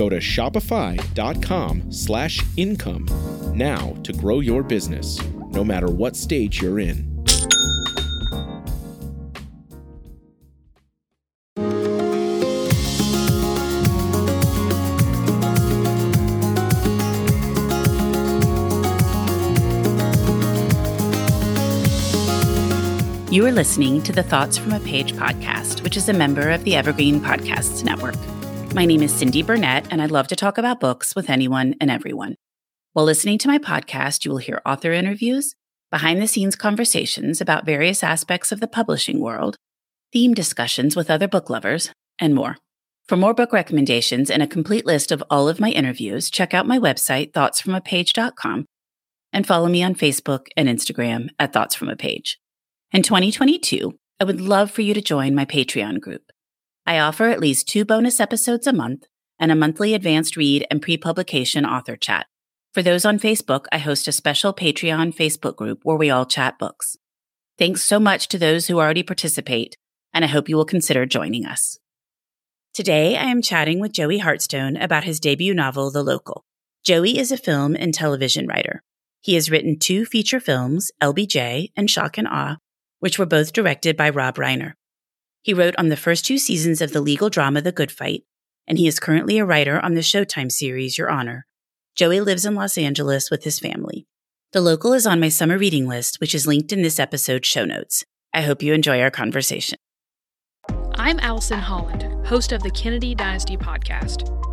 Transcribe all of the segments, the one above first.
Go to shopify.com slash income now to grow your business, no matter what stage you're in. You are listening to the Thoughts from a Page podcast, which is a member of the Evergreen Podcasts Network. My name is Cindy Burnett, and I love to talk about books with anyone and everyone. While listening to my podcast, you will hear author interviews, behind the scenes conversations about various aspects of the publishing world, theme discussions with other book lovers, and more. For more book recommendations and a complete list of all of my interviews, check out my website, thoughtsfromapage.com, and follow me on Facebook and Instagram at Thoughts From a Page. In 2022, I would love for you to join my Patreon group. I offer at least two bonus episodes a month and a monthly advanced read and pre publication author chat. For those on Facebook, I host a special Patreon Facebook group where we all chat books. Thanks so much to those who already participate, and I hope you will consider joining us. Today, I am chatting with Joey Hartstone about his debut novel, The Local. Joey is a film and television writer. He has written two feature films, LBJ and Shock and Awe, which were both directed by Rob Reiner. He wrote on the first two seasons of the legal drama The Good Fight, and he is currently a writer on the Showtime series Your Honor. Joey lives in Los Angeles with his family. The local is on my summer reading list, which is linked in this episode's show notes. I hope you enjoy our conversation. I'm Allison Holland, host of the Kennedy Dynasty podcast.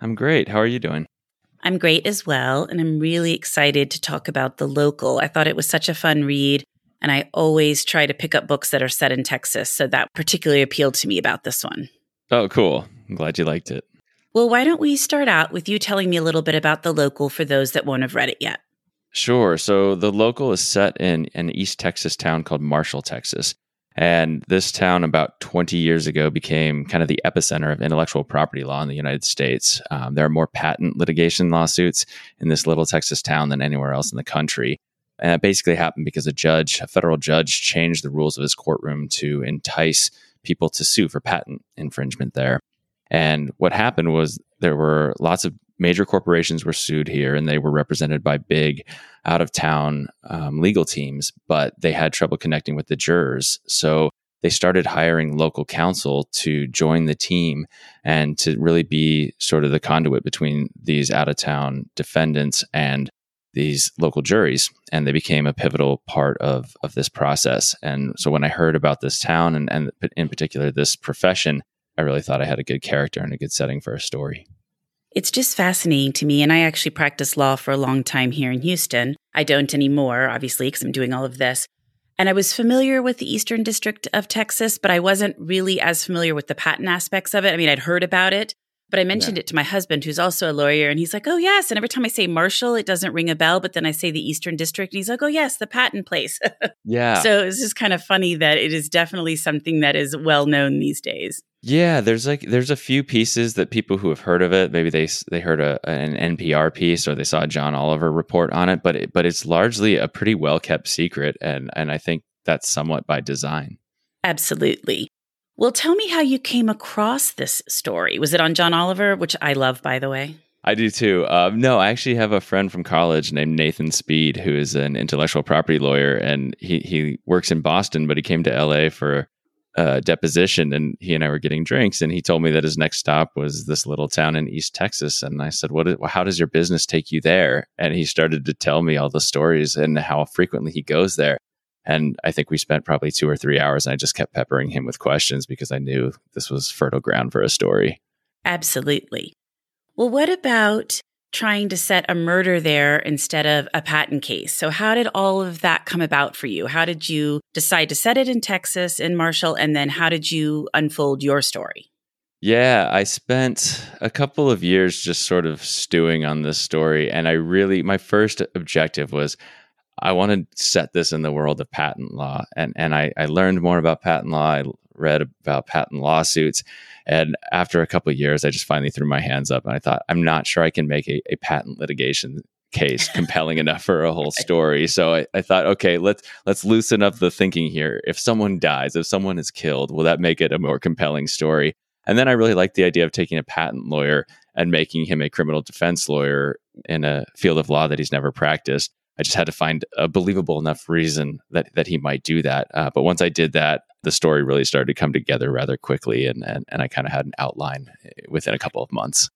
I'm great. How are you doing? I'm great as well. And I'm really excited to talk about The Local. I thought it was such a fun read. And I always try to pick up books that are set in Texas. So that particularly appealed to me about this one. Oh, cool. I'm glad you liked it. Well, why don't we start out with you telling me a little bit about The Local for those that won't have read it yet? Sure. So, The Local is set in an East Texas town called Marshall, Texas. And this town, about 20 years ago, became kind of the epicenter of intellectual property law in the United States. Um, there are more patent litigation lawsuits in this little Texas town than anywhere else in the country. And that basically happened because a judge, a federal judge, changed the rules of his courtroom to entice people to sue for patent infringement there. And what happened was there were lots of major corporations were sued here and they were represented by big out of town um, legal teams, but they had trouble connecting with the jurors. So they started hiring local counsel to join the team and to really be sort of the conduit between these out of town defendants and these local juries. And they became a pivotal part of, of this process. And so when i heard about this town and, and in particular this profession i really thought i had a good character and a good setting for a story it's just fascinating to me. And I actually practiced law for a long time here in Houston. I don't anymore, obviously, because I'm doing all of this. And I was familiar with the Eastern District of Texas, but I wasn't really as familiar with the patent aspects of it. I mean, I'd heard about it, but I mentioned yeah. it to my husband, who's also a lawyer, and he's like, "Oh yes." And every time I say Marshall, it doesn't ring a bell, but then I say the Eastern District, and he's like, "Oh yes, the patent place." yeah. So it's just kind of funny that it is definitely something that is well known these days. Yeah, there's like there's a few pieces that people who have heard of it, maybe they they heard a, an NPR piece or they saw a John Oliver report on it, but it, but it's largely a pretty well kept secret, and and I think that's somewhat by design. Absolutely. Well, tell me how you came across this story. Was it on John Oliver, which I love, by the way? I do too. Um, no, I actually have a friend from college named Nathan Speed, who is an intellectual property lawyer, and he he works in Boston, but he came to LA for a deposition, and he and I were getting drinks, and he told me that his next stop was this little town in East Texas, and I said, "What? Is, how does your business take you there?" And he started to tell me all the stories and how frequently he goes there. And I think we spent probably two or three hours and I just kept peppering him with questions because I knew this was fertile ground for a story. Absolutely. Well, what about trying to set a murder there instead of a patent case? So, how did all of that come about for you? How did you decide to set it in Texas, in Marshall? And then how did you unfold your story? Yeah, I spent a couple of years just sort of stewing on this story. And I really, my first objective was I want to set this in the world of patent law. And, and I, I learned more about patent law. I read about patent lawsuits. And after a couple of years, I just finally threw my hands up and I thought, I'm not sure I can make a, a patent litigation case compelling enough for a whole story. So I, I, thought, okay, let's let's loosen up the thinking here. If someone dies, if someone is killed, will that make it a more compelling story? And then I really liked the idea of taking a patent lawyer and making him a criminal defense lawyer in a field of law that he's never practiced. I just had to find a believable enough reason that that he might do that. Uh, but once I did that, the story really started to come together rather quickly, and and, and I kind of had an outline eh, within a couple of months.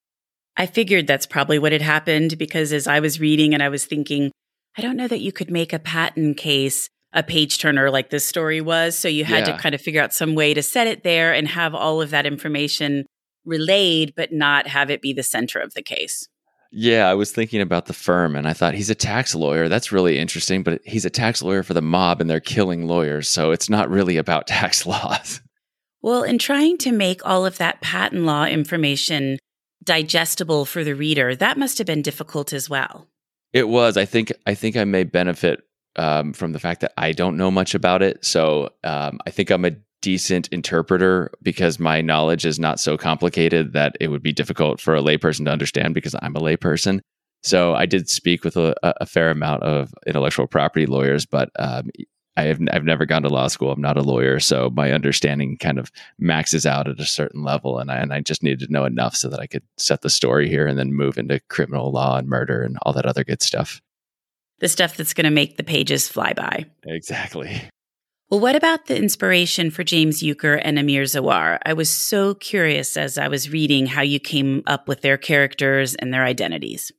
I figured that's probably what had happened because as I was reading and I was thinking, I don't know that you could make a patent case a page turner like this story was. So you had yeah. to kind of figure out some way to set it there and have all of that information relayed, but not have it be the center of the case. Yeah, I was thinking about the firm and I thought he's a tax lawyer. That's really interesting, but he's a tax lawyer for the mob and they're killing lawyers. So it's not really about tax laws. Well, in trying to make all of that patent law information digestible for the reader, that must have been difficult as well. It was. I think I think I may benefit um, from the fact that I don't know much about it. So um, I think I'm a decent interpreter because my knowledge is not so complicated that it would be difficult for a layperson to understand because I'm a layperson. So I did speak with a, a fair amount of intellectual property lawyers, but um, I have I've never gone to law school. I'm not a lawyer, so my understanding kind of maxes out at a certain level, and I and I just needed to know enough so that I could set the story here and then move into criminal law and murder and all that other good stuff. The stuff that's going to make the pages fly by. Exactly. Well, what about the inspiration for James Euchre and Amir Zawar? I was so curious as I was reading how you came up with their characters and their identities.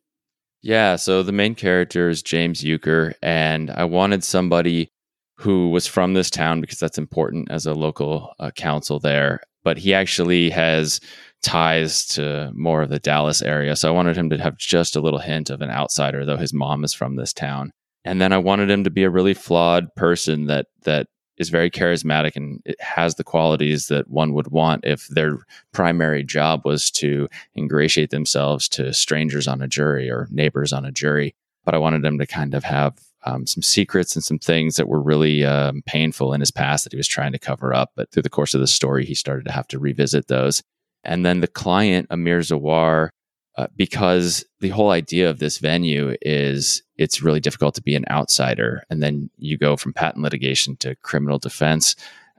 Yeah, so the main character is James Euchre, and I wanted somebody who was from this town because that's important as a local uh, counsel there. But he actually has ties to more of the Dallas area. So I wanted him to have just a little hint of an outsider, though his mom is from this town. And then I wanted him to be a really flawed person that that is very charismatic and it has the qualities that one would want if their primary job was to ingratiate themselves to strangers on a jury or neighbors on a jury. But I wanted him to kind of have um, some secrets and some things that were really um, painful in his past that he was trying to cover up. But through the course of the story, he started to have to revisit those. And then the client, Amir Zawar, uh, because the whole idea of this venue is it's really difficult to be an outsider. And then you go from patent litigation to criminal defense,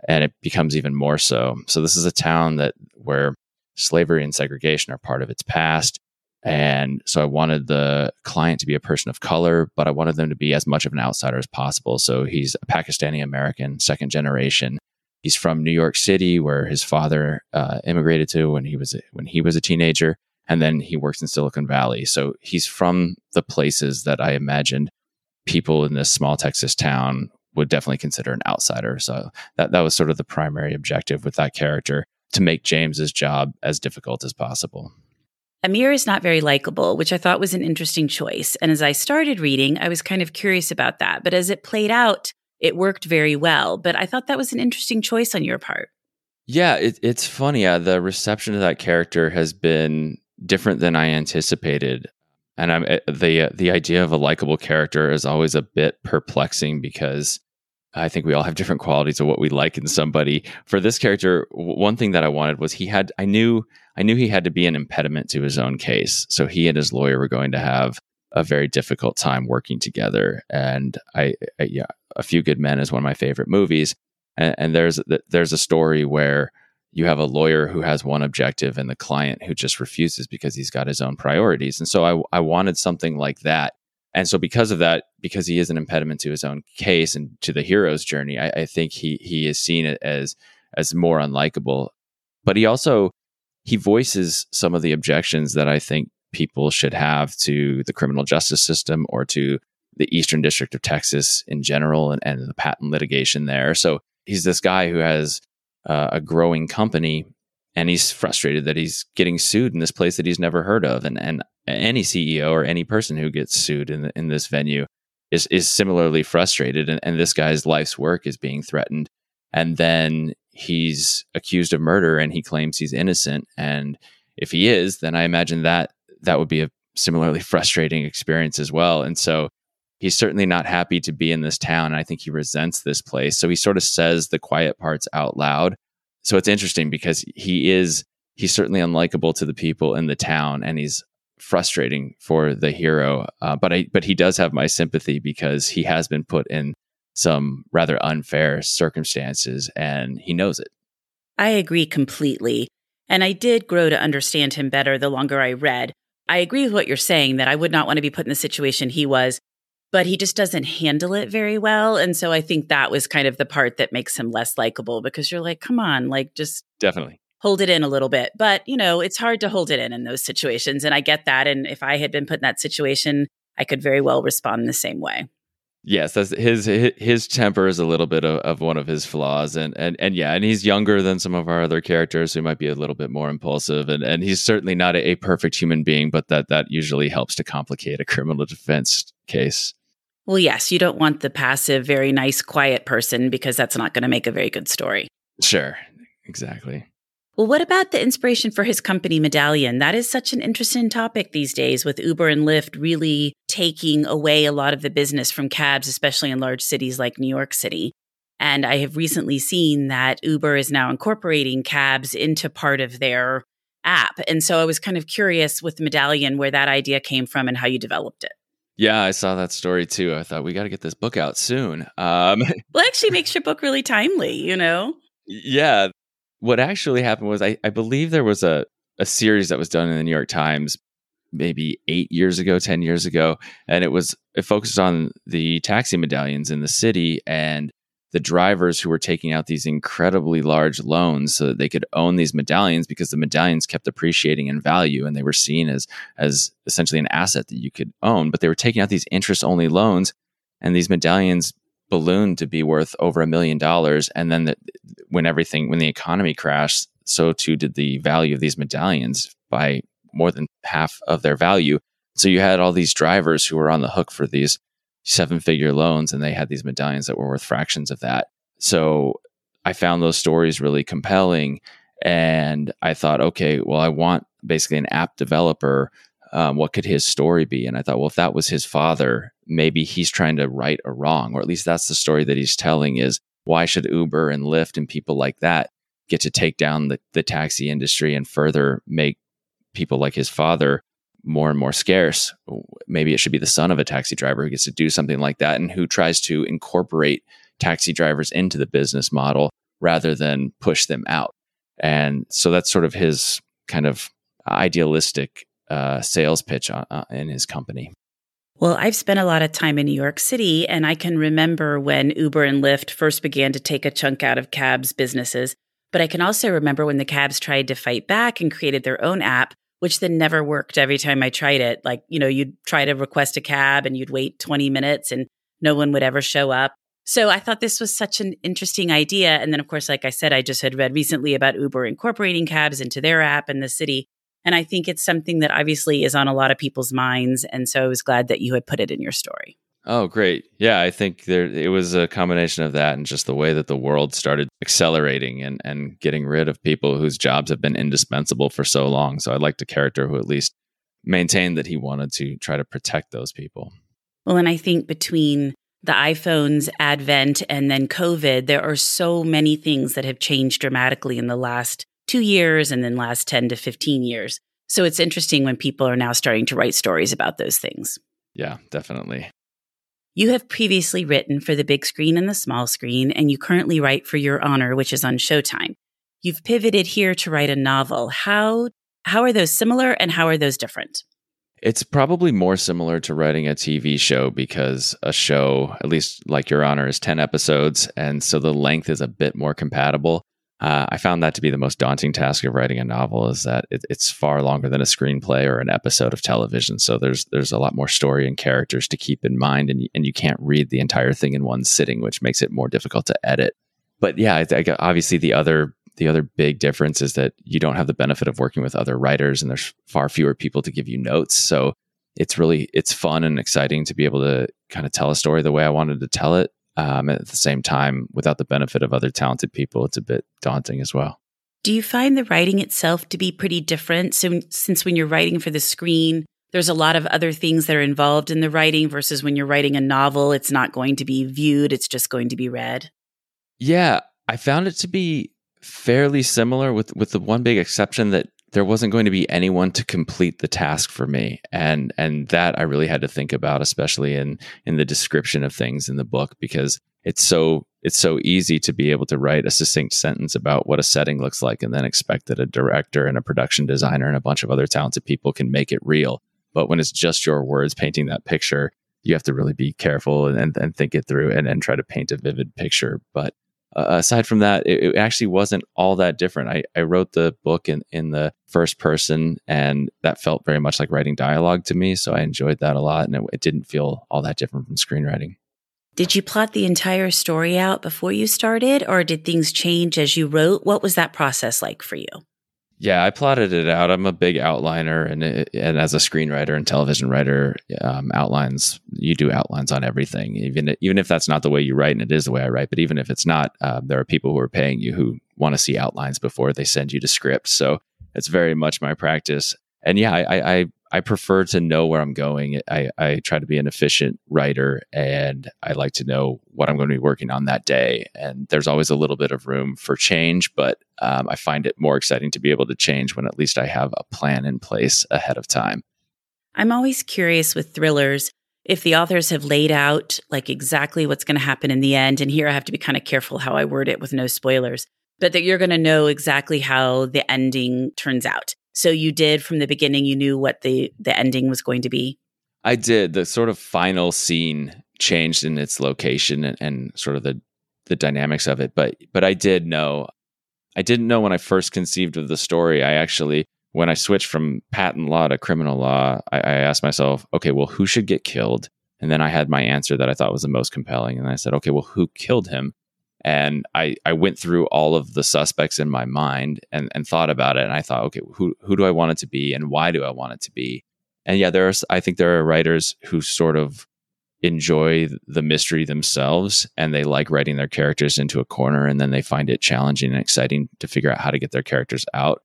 and it becomes even more so. So this is a town that where slavery and segregation are part of its past. And so I wanted the client to be a person of color, but I wanted them to be as much of an outsider as possible. So he's a Pakistani American, second generation. He's from New York City, where his father uh, immigrated to when he was a, when he was a teenager and then he works in Silicon Valley. So he's from the places that I imagined people in this small Texas town would definitely consider an outsider. So that, that was sort of the primary objective with that character to make James's job as difficult as possible. Amir is not very likable, which I thought was an interesting choice. And as I started reading, I was kind of curious about that. But as it played out, it worked very well. But I thought that was an interesting choice on your part. Yeah, it, it's funny. Yeah, the reception of that character has been different than I anticipated. And I'm eh, the the idea of a likable character is always a bit perplexing because I think we all have different qualities of what we like in somebody. For this character, one thing that I wanted was he had I knew I knew he had to be an impediment to his own case. So he and his lawyer were going to have a very difficult time working together. And I, I yeah, A Few Good Men is one of my favorite movies. And, and there's there's a story where you have a lawyer who has one objective and the client who just refuses because he's got his own priorities. And so I, I wanted something like that. And so because of that, because he is an impediment to his own case and to the hero's journey, I, I think he he is seen as as more unlikable. But he also he voices some of the objections that I think people should have to the criminal justice system or to the Eastern District of Texas in general and, and the patent litigation there. So he's this guy who has uh, a growing company and he's frustrated that he's getting sued in this place that he's never heard of. And and any CEO or any person who gets sued in in this venue is is similarly frustrated and, and this guy's life's work is being threatened. And then he's accused of murder and he claims he's innocent. And if he is then I imagine that that would be a similarly frustrating experience as well. And so he's certainly not happy to be in this town. And I think he resents this place. So he sort of says the quiet parts out loud. So it's interesting because he is, he's certainly unlikable to the people in the town and he's frustrating for the hero. Uh, but I, but he does have my sympathy because he has been put in some rather unfair circumstances and he knows it. I agree completely. And I did grow to understand him better the longer I read. I agree with what you're saying that I would not want to be put in the situation he was but he just doesn't handle it very well. And so I think that was kind of the part that makes him less likable because you're like, come on, like just definitely hold it in a little bit. But, you know, it's hard to hold it in in those situations. And I get that. And if I had been put in that situation, I could very well respond in the same way. Yes, that's his his temper is a little bit of, of one of his flaws, and and and yeah, and he's younger than some of our other characters who might be a little bit more impulsive, and and he's certainly not a, a perfect human being, but that that usually helps to complicate a criminal defense case. Well, yes, you don't want the passive, very nice, quiet person because that's not going to make a very good story. Sure, exactly. Well, what about the inspiration for his company Medallion? That is such an interesting topic these days with Uber and Lyft really taking away a lot of the business from cabs, especially in large cities like New York City. And I have recently seen that Uber is now incorporating cabs into part of their app. And so I was kind of curious with Medallion where that idea came from and how you developed it. Yeah, I saw that story too. I thought we got to get this book out soon. Um, well, actually, makes your book really timely. You know. Yeah, what actually happened was I, I believe there was a a series that was done in the New York Times maybe eight years ago, ten years ago, and it was it focused on the taxi medallions in the city and the drivers who were taking out these incredibly large loans so that they could own these medallions because the medallions kept appreciating in value and they were seen as as essentially an asset that you could own. But they were taking out these interest only loans and these medallions ballooned to be worth over a million dollars. And then the, when everything when the economy crashed so too did the value of these medallions by more than half of their value. So you had all these drivers who were on the hook for these seven figure loans and they had these medallions that were worth fractions of that. So I found those stories really compelling. And I thought, okay, well, I want basically an app developer. Um, what could his story be? And I thought, well, if that was his father, maybe he's trying to right a wrong, or at least that's the story that he's telling is why should Uber and Lyft and people like that get to take down the, the taxi industry and further make people like his father more and more scarce. Maybe it should be the son of a taxi driver who gets to do something like that and who tries to incorporate taxi drivers into the business model rather than push them out. And so that's sort of his kind of idealistic uh, sales pitch uh, uh, in his company. Well, I've spent a lot of time in New York City, and I can remember when Uber and Lyft first began to take a chunk out of cabs' businesses. But I can also remember when the cabs tried to fight back and created their own app which then never worked every time I tried it. Like, you know, you'd try to request a cab and you'd wait 20 minutes and no one would ever show up. So I thought this was such an interesting idea. And then, of course, like I said, I just had read recently about Uber incorporating cabs into their app in the city. And I think it's something that obviously is on a lot of people's minds. And so I was glad that you had put it in your story. Oh, great. Yeah, I think there it was a combination of that and just the way that the world started accelerating and, and getting rid of people whose jobs have been indispensable for so long. So I liked a character who at least maintained that he wanted to try to protect those people. Well, and I think between the iPhone's advent and then COVID, there are so many things that have changed dramatically in the last two years and then last 10 to 15 years. So it's interesting when people are now starting to write stories about those things. Yeah, definitely. You have previously written for the big screen and the small screen, and you currently write for Your Honor, which is on Showtime. You've pivoted here to write a novel. How how are those similar and how are those different? It's probably more similar to writing a TV show because a show, at least like Your Honor, is 10 episodes. And so the length is a bit more compatible. Uh, I found that to be the most daunting task of writing a novel is that it, it's far longer than a screenplay or an episode of television. So there's there's a lot more story and characters to keep in mind, and and you can't read the entire thing in one sitting, which makes it more difficult to edit. But yeah, I, I, obviously the other the other big difference is that you don't have the benefit of working with other writers, and there's far fewer people to give you notes. So it's really it's fun and exciting to be able to kind of tell a story the way I wanted to tell it um, at the same time, without the benefit of other talented people, it's a bit daunting as well. Do you find the writing itself to be pretty different? So, since when you're writing for the screen, there's a lot of other things that are involved in the writing versus when you're writing a novel, it's not going to be viewed, it's just going to be read. Yeah, I found it to be fairly similar with with the one big exception that there wasn't going to be anyone to complete the task for me. And and that i really had to think about especially in in the description of things in the book because it's so it's so easy to be able to write a succinct sentence about what a setting looks like and then expect that a director and a production designer and a bunch of other talented people can make it real. But when it's just your words painting that picture you have to really be careful and, and think it through and, and try to paint a vivid picture. But uh, aside from that, it, it, actually wasn't all that different. I, I wrote the book in, in the first person, and that felt very much like writing dialogue to me. So I enjoyed that a lot, and it, it didn't feel all that different from screenwriting. Did you plot the entire story out before you started, or did things change as you wrote? What was that process like for you? Yeah, I plotted it out. I'm a big outliner, and it, and as a screenwriter and television writer, um, outlines you do outlines on everything. Even even if that's not the way you write, and it is the way I write. But even if it's not, uh, there are people who are paying you who want to see outlines before they send you the script. So it's very much my practice. And yeah, I, I I prefer to know where I'm going. I, I try to be an efficient writer and I like to know what I'm going to be working on that day. And there's always a little bit of room for change, but um, I find it more exciting to be able to change when at least I have a plan in place ahead of time. I'm always curious with thrillers if the authors have laid out like exactly what's going to happen in the end. And here I have to be kind of careful how I word it with no spoilers, but that you're going to know exactly how the ending turns out. So you did from the beginning, you knew what the the ending was going to be. I did. The sort of final scene changed in its location and, and sort of the the dynamics of it, but but I did know. I didn't know when I first conceived of the story. I actually, when I switched from patent law to criminal law, I, I asked myself, okay, well, who should get killed? And then I had my answer that I thought was the most compelling. And I said, okay, well, who killed him? And I, I went through all of the suspects in my mind and, and thought about it. And i thought okay who, who do i want it to be and why do i want it to be? And yeah there's i think there are writers who sort of enjoy the mystery themselves and they like writing their characters into a corner and then they find it challenging and exciting to figure out how to get their characters out.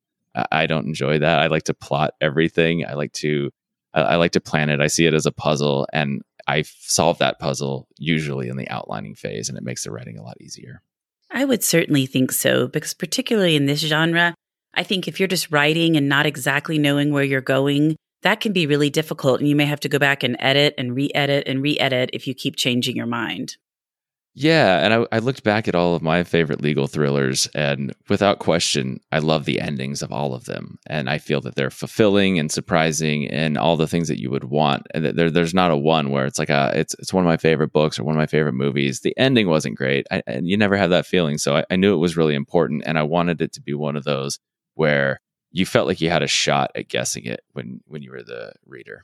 I don't enjoy that. I like to plot everything. I like to I, I like to plan it. I see it as a puzzle and I solve that puzzle usually in the outlining phase, and it makes the writing a lot easier. I would certainly think so, because particularly in this genre, I think if you're just writing and not exactly knowing where you're going, that can be really difficult. And you may have to go back and edit and re edit and re edit if you keep changing your mind. Yeah, and I, I, looked back at all of my favorite legal thrillers, and without question, I love the endings of all of them, and I feel that they're fulfilling and surprising, and all the things that you would want. And there, there's not a one where it's like a, it's it's one of my favorite books or one of my favorite movies. The ending wasn't great, I, and you never have that feeling. So I, I knew it was really important, and I wanted it to be one of those where you felt like you had a shot at guessing it when when you were the reader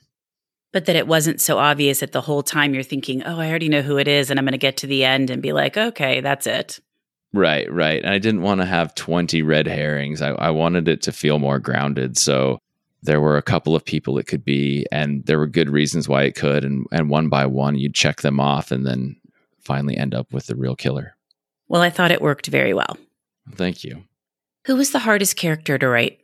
but that it wasn't so obvious that the whole time you're thinking, oh, I already know who it is. And I'm going to get to the end and be like, okay, that's it. Right, right. And I didn't want to have 20 red herrings. I, I wanted it to feel more grounded. So there were a couple of people it could be, and there were good reasons why it could. And, and one by one, you'd check them off and then finally end up with the real killer. Well, I thought it worked very well. Thank you. Who was the hardest character to write?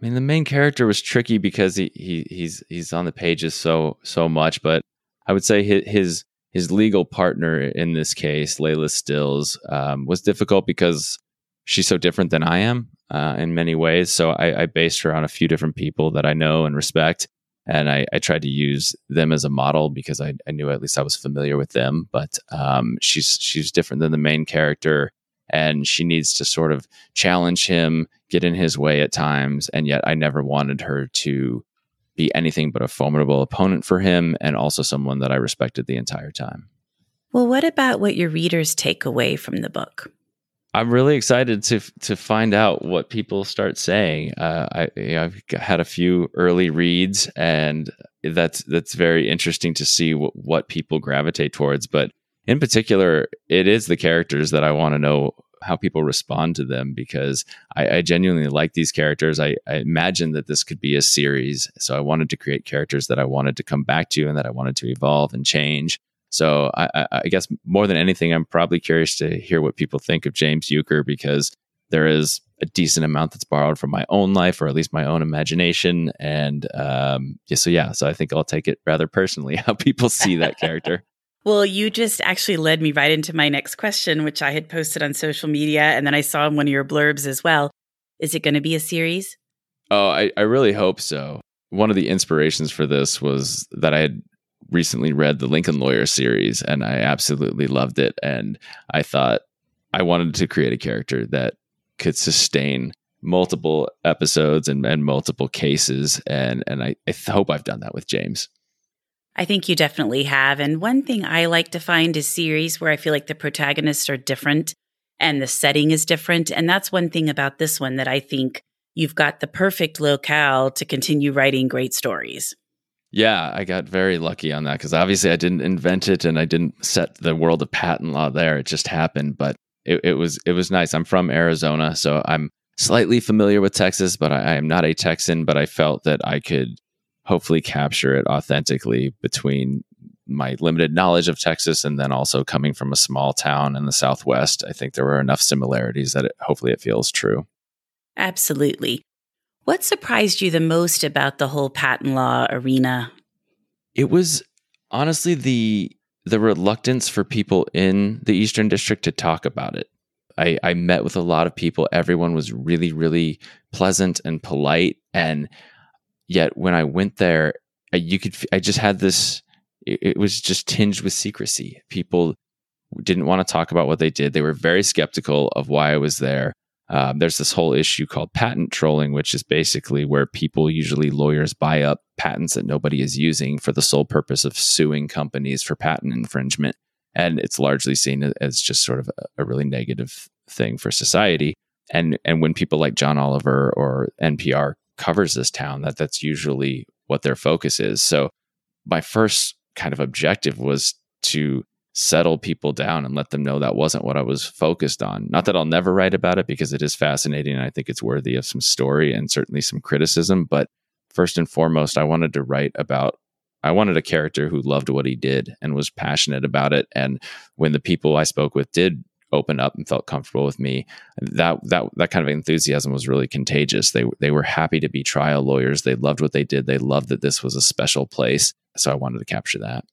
I mean, the main character was tricky because he, he he's he's on the pages so so much, but I would say his his, legal partner in this case, Layla Stills, um, was difficult because she's so different than I am uh, in many ways. So I, I based her on a few different people that I know and respect. and I, I, tried to use them as a model because I, I knew at least I was familiar with them. But um, she's she's different than the main character, and she needs to sort of challenge him, get in his way at times, and yet I never wanted her to be anything but a formidable opponent for him, and also someone that I respected the entire time. Well, what about what your readers take away from the book? I'm really excited to to find out what people start saying. Uh, I, have had a few early reads, and that's that's very interesting to see what, what people gravitate towards. But in particular, it is the characters that I want to know how people respond to them because I, I genuinely like these characters. I, I imagine that this could be a series, so I wanted to create characters that I wanted to come back to and that I wanted to evolve and change. So I, I, guess more than anything, I'm probably curious to hear what people think of James Euchre because there is a decent amount that's borrowed from my own life or at least my own imagination. And um, yeah, so yeah, so I think I'll take it rather personally how people see that character. Well, you just actually led me right into my next question, which I had posted on social media, and then I saw in one of your blurbs as well. Is it going to be a series? Oh, I, I really hope so. One of the inspirations for this was that I had recently read the Lincoln Lawyer series and I absolutely loved it. And I thought I wanted to create a character that could sustain multiple episodes and, and multiple cases. And, and I, I hope I've done that with James. I think you definitely have. And one thing I like to find is series where I feel like the protagonists are different and the setting is different. And that's one thing about this one that I think you've got the perfect locale to continue writing great stories. Yeah, I got very lucky on that because obviously I didn't invent it and I didn't set the world of patent law there. It just happened, but it, it was it was nice. I'm from Arizona, so I'm slightly familiar with Texas, but I, I am not a Texan. But I felt that I could hopefully capture it authentically between my limited knowledge of Texas and then also coming from a small town in the Southwest. I think there were enough similarities that it, hopefully it feels true. Absolutely. What surprised you the most about the whole patent law arena? It was honestly the the reluctance for people in the Eastern District to talk about it. I, I met with a lot of people. Everyone was really, really pleasant and polite. And yet, when I went there, I, you could I just had this. It, it was just tinged with secrecy. People didn't want to talk about what they did. They were very skeptical of why I was there. Um, there's this whole issue called patent trolling, which is basically where people, usually lawyers, buy up patents that nobody is using for the sole purpose of suing companies for patent infringement. And it's largely seen as just sort of a, a really negative thing for society. And and when people like John Oliver or NPR covers this town, that that's usually what their focus is. So my first kind of objective was to settle people down and let them know that wasn't what I was focused on. Not that I'll never write about it because it is fascinating and I think it's worthy of some story and certainly some criticism. But first and foremost, I wanted to write about. I wanted a character who loved what he did and was passionate about it. And when the people I spoke with did open up and felt comfortable with me, that that that kind of enthusiasm was really contagious. They they were happy to be trial lawyers. They loved what they did. They loved that this was a special place. So I wanted to capture that.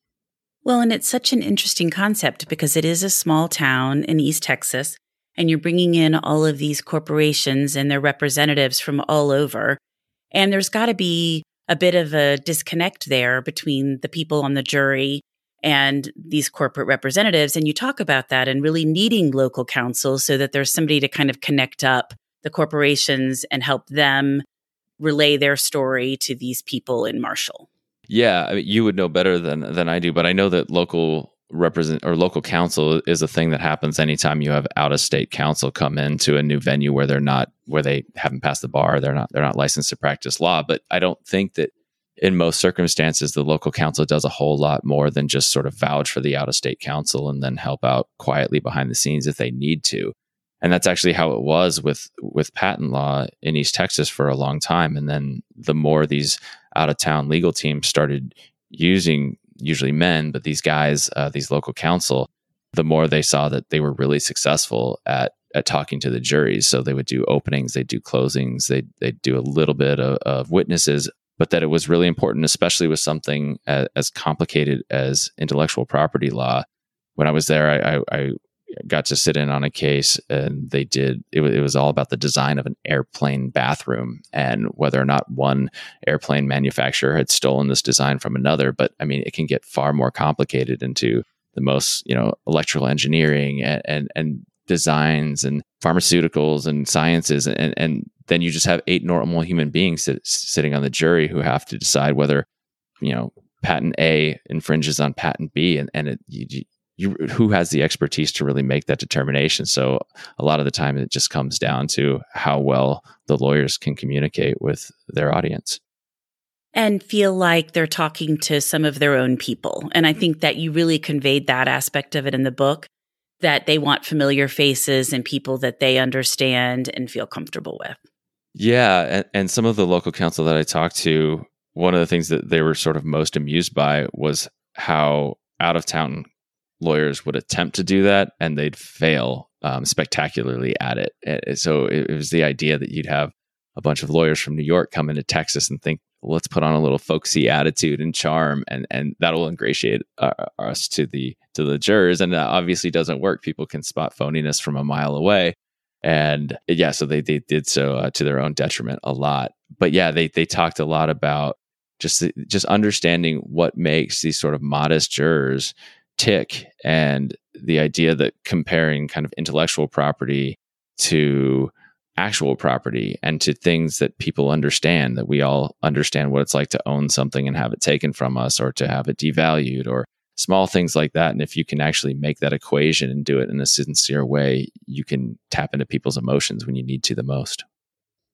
Well, and it's such an interesting concept because it is a small town in East Texas, and you're bringing in all of these corporations and their representatives from all over. And there's got to be a bit of a disconnect there between the people on the jury and these corporate representatives. And you talk about that and really needing local counsel so that there's somebody to kind of connect up the corporations and help them relay their story to these people in Marshall. Yeah, I mean, you would know better than than I do, but I know that local represent or local counsel is a thing that happens anytime you have out of state counsel come into a new venue where they're not where they haven't passed the bar, they're not they're not licensed to practice law. But I don't think that in most circumstances the local counsel does a whole lot more than just sort of vouch for the out of state counsel and then help out quietly behind the scenes if they need to. And that's actually how it was with with patent law in East Texas for a long time. And then the more these out of town legal teams started using usually men, but these guys, uh, these local counsel, the more they saw that they were really successful at at talking to the juries. So they would do openings, they'd do closings, they they'd do a little bit of, of witnesses, but that it was really important, especially with something as, as, complicated as intellectual property law. When I was there, I, I, I got to sit in on a case and they did it, it was all about the design of an airplane bathroom and whether or not one airplane manufacturer had stolen this design from another but i mean it can get far more complicated into the most you know electrical engineering and and, and designs and pharmaceuticals and sciences and and then you just have eight normal human beings sit, sitting on the jury who have to decide whether you know patent A infringes on patent B, and and it, you, you, who has the expertise to really make that determination. So a lot of the time, it just comes down to how well the lawyers can communicate with their audience. And feel like they're talking to some of their own people. And I think that you really conveyed that aspect of it in the book that they want familiar faces and people that they understand and feel comfortable with. Yeah. And, and some of the local counsel that I talked to one of the things that they were sort of most amused by was how out of town lawyers would attempt to do that and they'd fail um, spectacularly at it. So it, it, was the idea that you'd have a bunch of lawyers from New York come into Texas and think, let's put on a little folksy attitude and charm, and and that'll ingratiate uh, us to the to the jurors. And that obviously doesn't work. People can spot phoniness from a mile away. And yeah, so they, they did so uh, to their own detriment a lot. But yeah, they they talked a lot about just just understanding what makes these sort of modest jurors tick and the idea that comparing kind of intellectual property to actual property and to things that people understand that we all understand what it's like to own something and have it taken from us or to have it devalued or small things like that. And if you can actually make that equation and do it in a sincere way you can tap into people's emotions when you need to the most.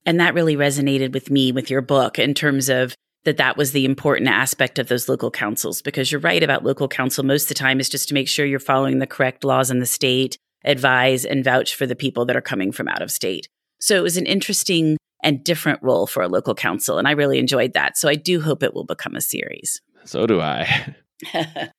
And that really resonated with me with your book in terms of that that was the important aspect of those local counsels because you're right about local counsel. Most of the time is just to make sure you're following the correct laws in the state advise and vouch for the people that are coming from out of state. So it was an interesting and different role for a local counsel and i really enjoyed that. So i do hope it will become a series. So do i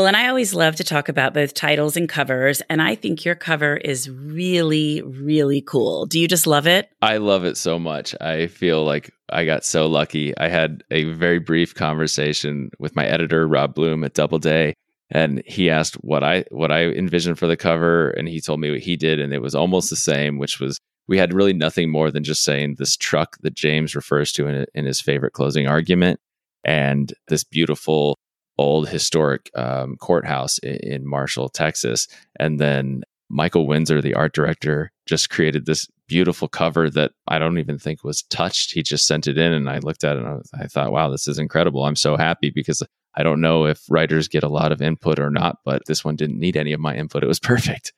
Well, and I always love to talk about both titles and covers. And I think your cover is really, really cool. Do you just love it? I love it so much. I feel like I got so lucky. I had a very brief conversation with my editor, Rob Bloom, at Doubleday. And he asked what I what I envisioned for the cover, and he told me what he did, and it was almost the same, which was we had really nothing more than just saying this truck that James refers to in, in his favorite closing argument, and this beautiful old historic um, courthouse in, in Marshall, Texas. And then Michael Windsor, the art director, just created this beautiful cover that I don't even think was touched. He just sent it in, and I looked at it and I, thought, wow, this is incredible. I'm so happy because I don't know if writers get a lot of input or not, but this one didn't need any of my input. It was perfect.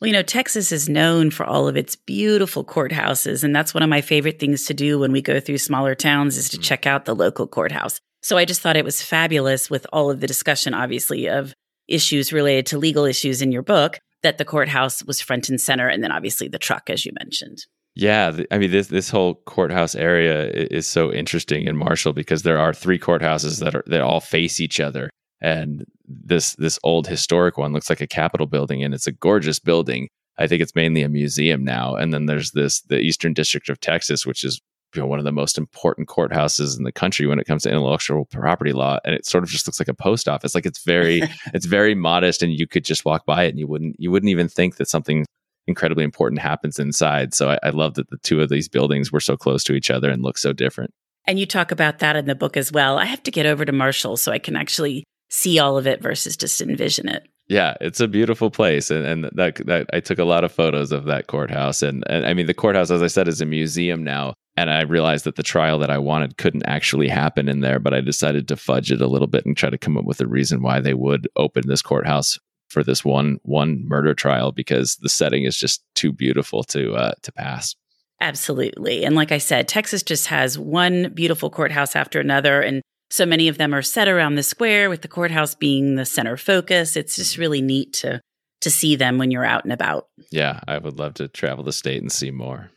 Well, you know, Texas is known for all of its beautiful courthouses. And that's one of my favorite things to do when we go through smaller towns is to mm. check out the local courthouse. So I just thought it was fabulous with all of the discussion, obviously, of issues related to legal issues in your book, that the courthouse was front and center, and then obviously the truck, as you mentioned. Yeah, I mean this this whole courthouse area is so interesting in Marshall because there are three courthouses that are that all face each other, and this this old historic one looks like a Capitol building, and it's a gorgeous building. I think it's mainly a museum now, and then there's this the Eastern District of Texas, which is you know, one of the most important courthouses in the country when it comes to intellectual property law and it sort of just looks like a post office. Like it's very it's very modest and you could just walk by it and you wouldn't you wouldn't even think that something incredibly important happens inside. So I, I love that the two of these buildings were so close to each other and look so different. And you talk about that in the book as well. I have to get over to marshall so i can actually see all of it versus just envision it yeah, it's a beautiful place, and, and that that I took a lot of photos of that courthouse, and, and I mean the courthouse, as I said, is a museum now, and I realized that the trial that I wanted couldn't actually happen in there, but I decided to fudge it a little bit and try to come up with a reason why they would open this courthouse for this one one murder trial because the setting is just too beautiful to uh, to pass. Absolutely, and like I said, Texas just has one beautiful courthouse after another, and so many of them are set around the square with the courthouse being the center focus. It's just really neat to to see them when you're out and about. Yeah, I would love to travel the state and see more.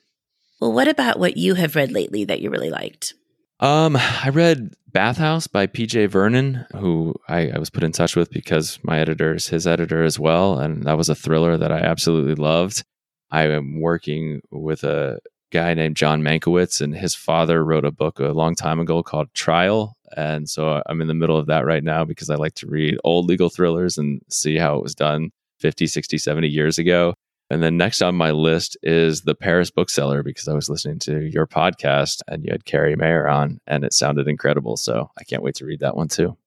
Well, what about what you have read lately that you really liked? Um, I read Bath Haus by PJ Vernon, who I, I, was put in touch with because my editor is his editor as well. And that was a thriller that I absolutely loved. I am working with a guy named John Mankiewicz, and his father wrote a book a long time ago called Trial. And so I'm in the middle of that right now because I like to read old legal thrillers and see how it was done 50, 60, 70 years ago. And then next on my list is the Paris bookseller because I was listening to your podcast and you had Kerri Maher on and it sounded incredible. So I can't wait to read that one too.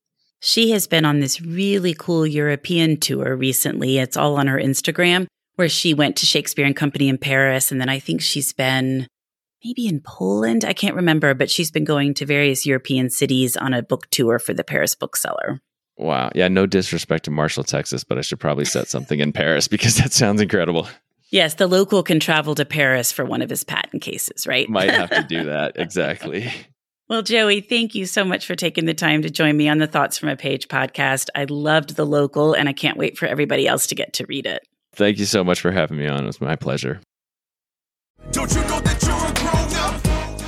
She has been on this really cool European tour recently. It's all on her Instagram where she went to Shakespeare and Company in Paris. And then I think she's been maybe in Poland. I can't remember, but she's been going to various European cities on a book tour for the Paris bookseller. Wow. Yeah, no disrespect to Marshall, Texas, but I should probably set something in Paris because that sounds incredible. Yes, the local can travel to Paris for one of his patent cases, right? Might have to do that. Exactly. Well, Joey, thank you so much for taking the time to join me on the Thoughts from a Page podcast. I loved the local and I can't wait for everybody else to get to read it. Thank you so much for having me on. It was my pleasure.